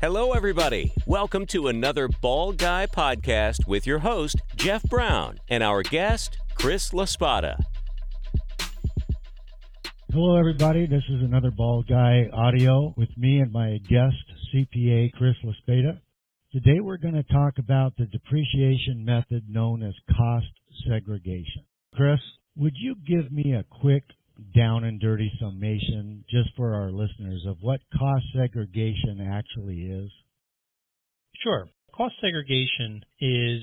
Hello, everybody. Welcome to another Bald Guy podcast with your host, Jeff Brown, and our guest, Chris LaSpada. Hello, everybody. This is another Bald Guy audio with me and my guest, CPA Chris LaSpada. Today we're going to talk about the depreciation method known as cost segregation. Chris, would you give me a quick down and dirty summation just for our listeners of what cost segregation actually is? Sure. Cost segregation is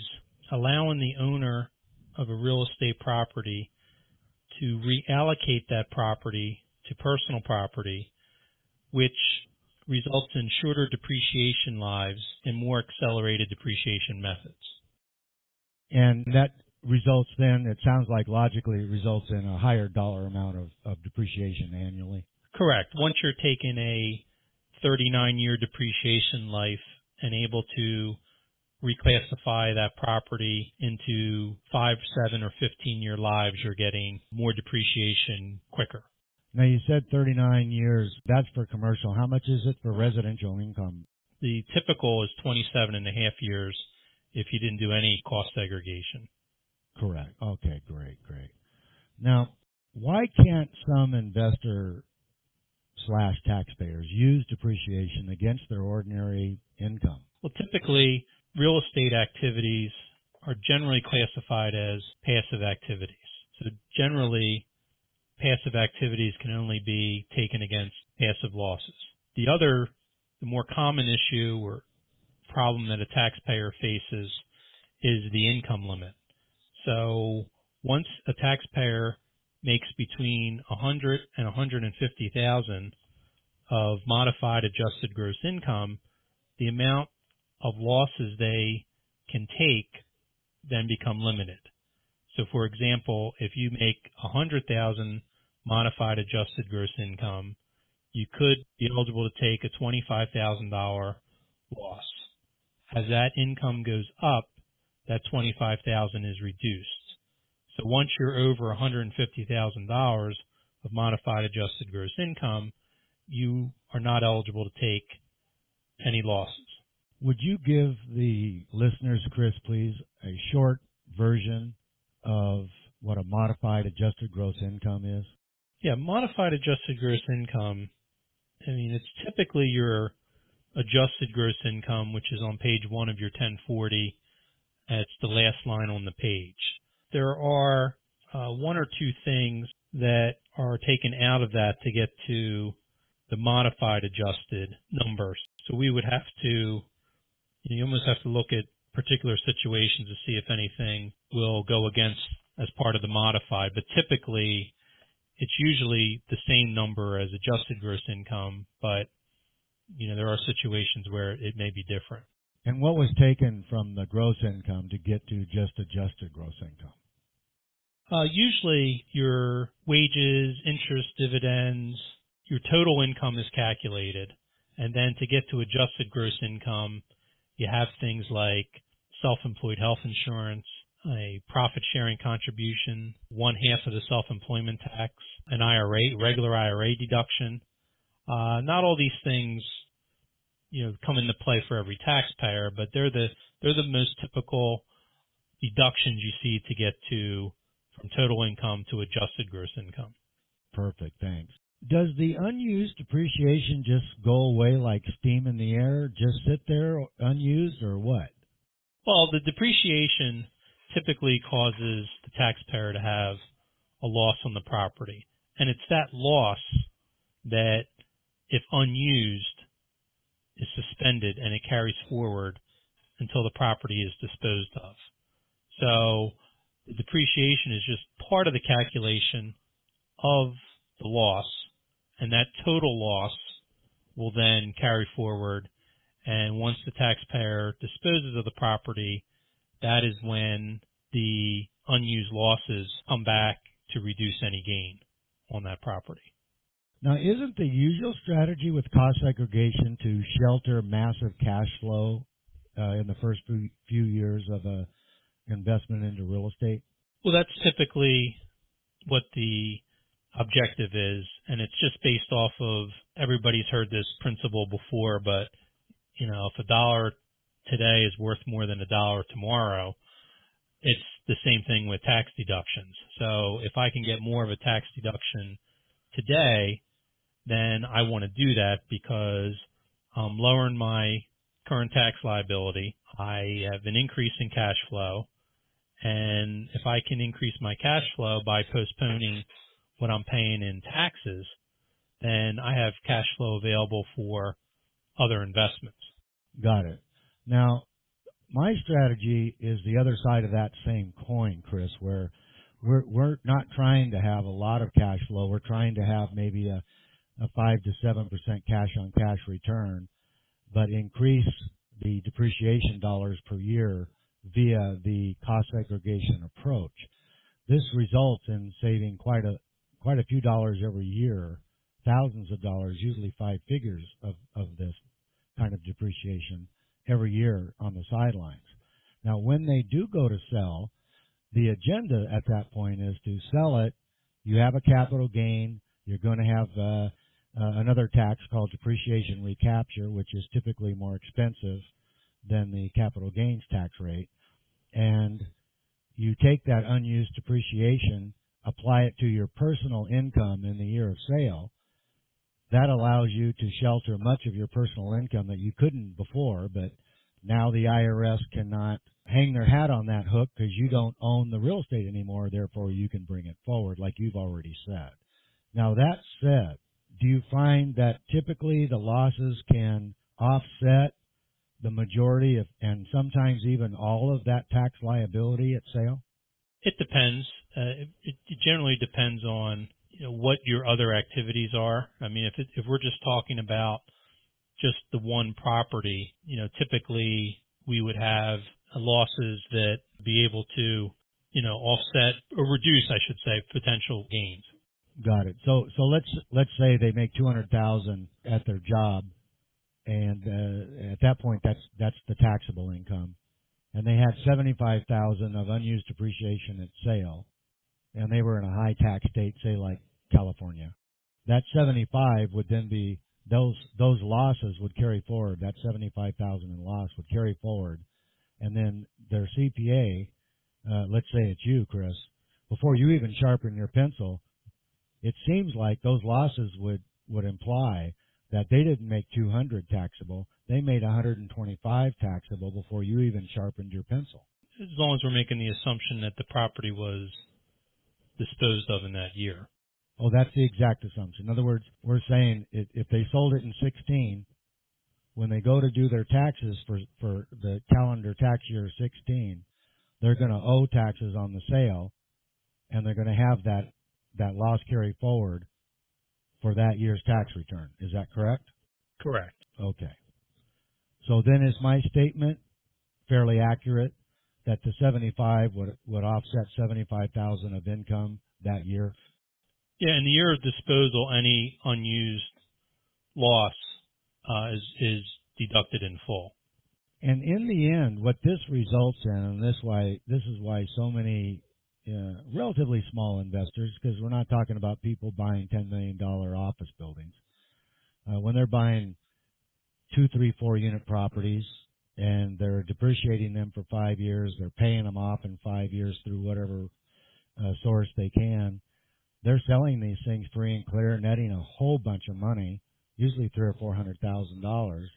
allowing the owner of a real estate property to reallocate that property to personal property, which results in shorter depreciation lives and more accelerated depreciation methods. And that results then, it sounds like logically, it results in a higher dollar amount of, of depreciation annually. Correct. Once you're taking a 39 year depreciation life and able to reclassify that property into five, seven, or 15 year lives, you're getting more depreciation quicker. Now you said 39 years. That's for commercial. How much is it for residential income? The typical is 27 and a half years if you didn't do any cost segregation. Correct. Okay, great, great. Now, why can't some investor slash taxpayers use depreciation against their ordinary income? Well, typically, real estate activities are generally classified as passive activities. So generally, passive activities can only be taken against passive losses. The other, the more common issue or problem that a taxpayer faces is the income limit. So once a taxpayer makes between 100 and 150,000 of modified adjusted gross income, the amount of losses they can take then become limited. So for example, if you make 100,000 modified adjusted gross income, you could be eligible to take a $25,000 loss. As that income goes up, that 25,000 is reduced. So once you're over $150,000 of modified adjusted gross income, you are not eligible to take any losses. Would you give the listeners, Chris, please, a short version of what a modified adjusted gross income is? Yeah, modified adjusted gross income, I mean, it's typically your adjusted gross income, which is on page one of your 1040 it's the last line on the page. There are uh, one or two things that are taken out of that to get to the modified adjusted numbers. So we would have to, you almost have to look at particular situations to see if anything will go against as part of the modified. But typically, it's usually the same number as adjusted gross income, but you know there are situations where it may be different. And what was taken from the gross income to get to just adjusted gross income? Uh, usually your wages, interest, dividends, your total income is calculated. And then to get to adjusted gross income, you have things like self-employed health insurance, a profit sharing contribution, one half of the self-employment tax, an IRA, regular IRA deduction. Uh, not all these things you know come into play for every taxpayer, but they're the they're the most typical deductions you see to get to from total income to adjusted gross income. Perfect, thanks. Does the unused depreciation just go away like steam in the air, just sit there unused, or what? Well, the depreciation typically causes the taxpayer to have a loss on the property. And it's that loss that, if unused, is suspended and it carries forward until the property is disposed of. So the depreciation is just part of the calculation of the loss, and that total loss will then carry forward. And once the taxpayer disposes of the property, that is when the unused losses come back to reduce any gain on that property. Now, isn't the usual strategy with cost segregation to shelter massive cash flow uh, in the first few years of a investment into real estate? Well, that's typically what the objective is, and it's just based off of everybody's heard this principle before, but you know, if a dollar today is worth more than a dollar tomorrow, it's the same thing with tax deductions. So if I can get more of a tax deduction today, then I want to do that because I'm lowering my current tax liability. I have an increase in cash flow. And if I can increase my cash flow by postponing what I'm paying in taxes, then I have cash flow available for other investments. Got it. Now, my strategy is the other side of that same coin, Chris, where we're we're not trying to have a lot of cash flow. We're trying to have maybe a a five to seven percent cash on cash return, but increase the depreciation dollars per year via the cost segregation approach. This results in saving quite a quite a few dollars every year, thousands of dollars, usually five figures of, of this kind of depreciation every year on the sidelines. Now, when they do go to sell, the agenda at that point is to sell it. You have a capital gain. You're going to have uh, uh, another tax called depreciation recapture, which is typically more expensive than the capital gains tax rate. And you take that unused depreciation, apply it to your personal income in the year of sale. That allows you to shelter much of your personal income that you couldn't before, but now the IRS cannot hang their hat on that hook because you don't own the real estate anymore, therefore you can bring it forward like you've already said. Now that said, do you find that typically the losses can offset the majority of, and sometimes even all of that tax liability at sale? It depends. Uh, it, it generally depends on you know, what your other activities are. I mean, if it, if we're just talking about just the one property, you know, typically we would have losses that be able to, you know, offset or reduce, I should say, potential gains. Got it. So so let's let's say they make two hundred thousand at their job, and uh, at that point that's that's the taxable income, and they had seventy five thousand of unused depreciation at sale, and they were in a high tax state, say like California. That seventy five would then be those those losses would carry forward. That seventy five thousand in loss would carry forward, and then their CPA, uh, let's say it's you, Chris, before you even sharpen your pencil, it seems like those losses would would imply that they didn't make 200 taxable. They made 125 taxable before you even sharpened your pencil. As long as we're making the assumption that the property was disposed of in that year. Oh, that's the exact assumption. In other words, we're saying if they sold it in 16, when they go to do their taxes for for the calendar tax year 16, they're going to owe taxes on the sale, and they're going to have that that loss carry forward for that year's tax return. Is that correct? Correct. Okay. So then is my statement fairly accurate that the 75 would would offset 75,000 of income that year? Yeah, in the year of disposal, any unused loss uh, is is deducted in full. And in the end, what this results in, and this why this is why so many relatively small investors, because we're not talking about people buying ten million dollar office buildings, uh, when they're buying two, three, four unit properties and they're depreciating them for five years, they're paying them off in five years through whatever uh, source they can they're selling these things free and clear, netting a whole bunch of money, usually three or four hundred thousand dollars.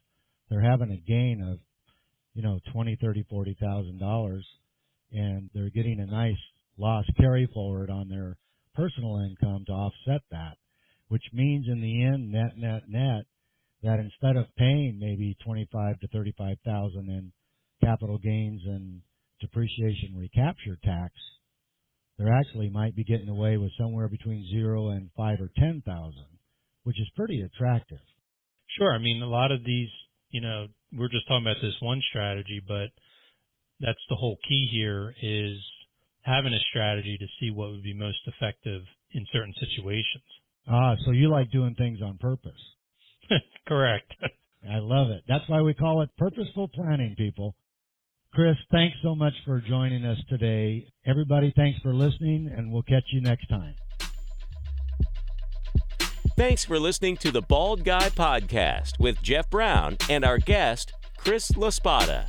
They're having a gain of, you know, twenty, thirty, forty thousand dollars, and they're getting a nice loss carry forward on their personal income to offset that, which means in the end, net, net, net, that instead of paying maybe twenty-five to thirty-five thousand in capital gains and depreciation recapture tax, they actually might be getting away with somewhere between zero and five or ten thousand, which is pretty attractive. Sure. I mean, a lot of these, you know, we're just talking about this one strategy, but that's the whole key here is having a strategy to see what would be most effective in certain situations. Ah, so you like doing things on purpose. Correct. I love it. That's why we call it purposeful planning, people. Chris, thanks so much for joining us today. Everybody, thanks for listening, and we'll catch you next time. Thanks for listening to the Bald Guy Podcast with Jeff Brown and our guest, Chris LaSpada.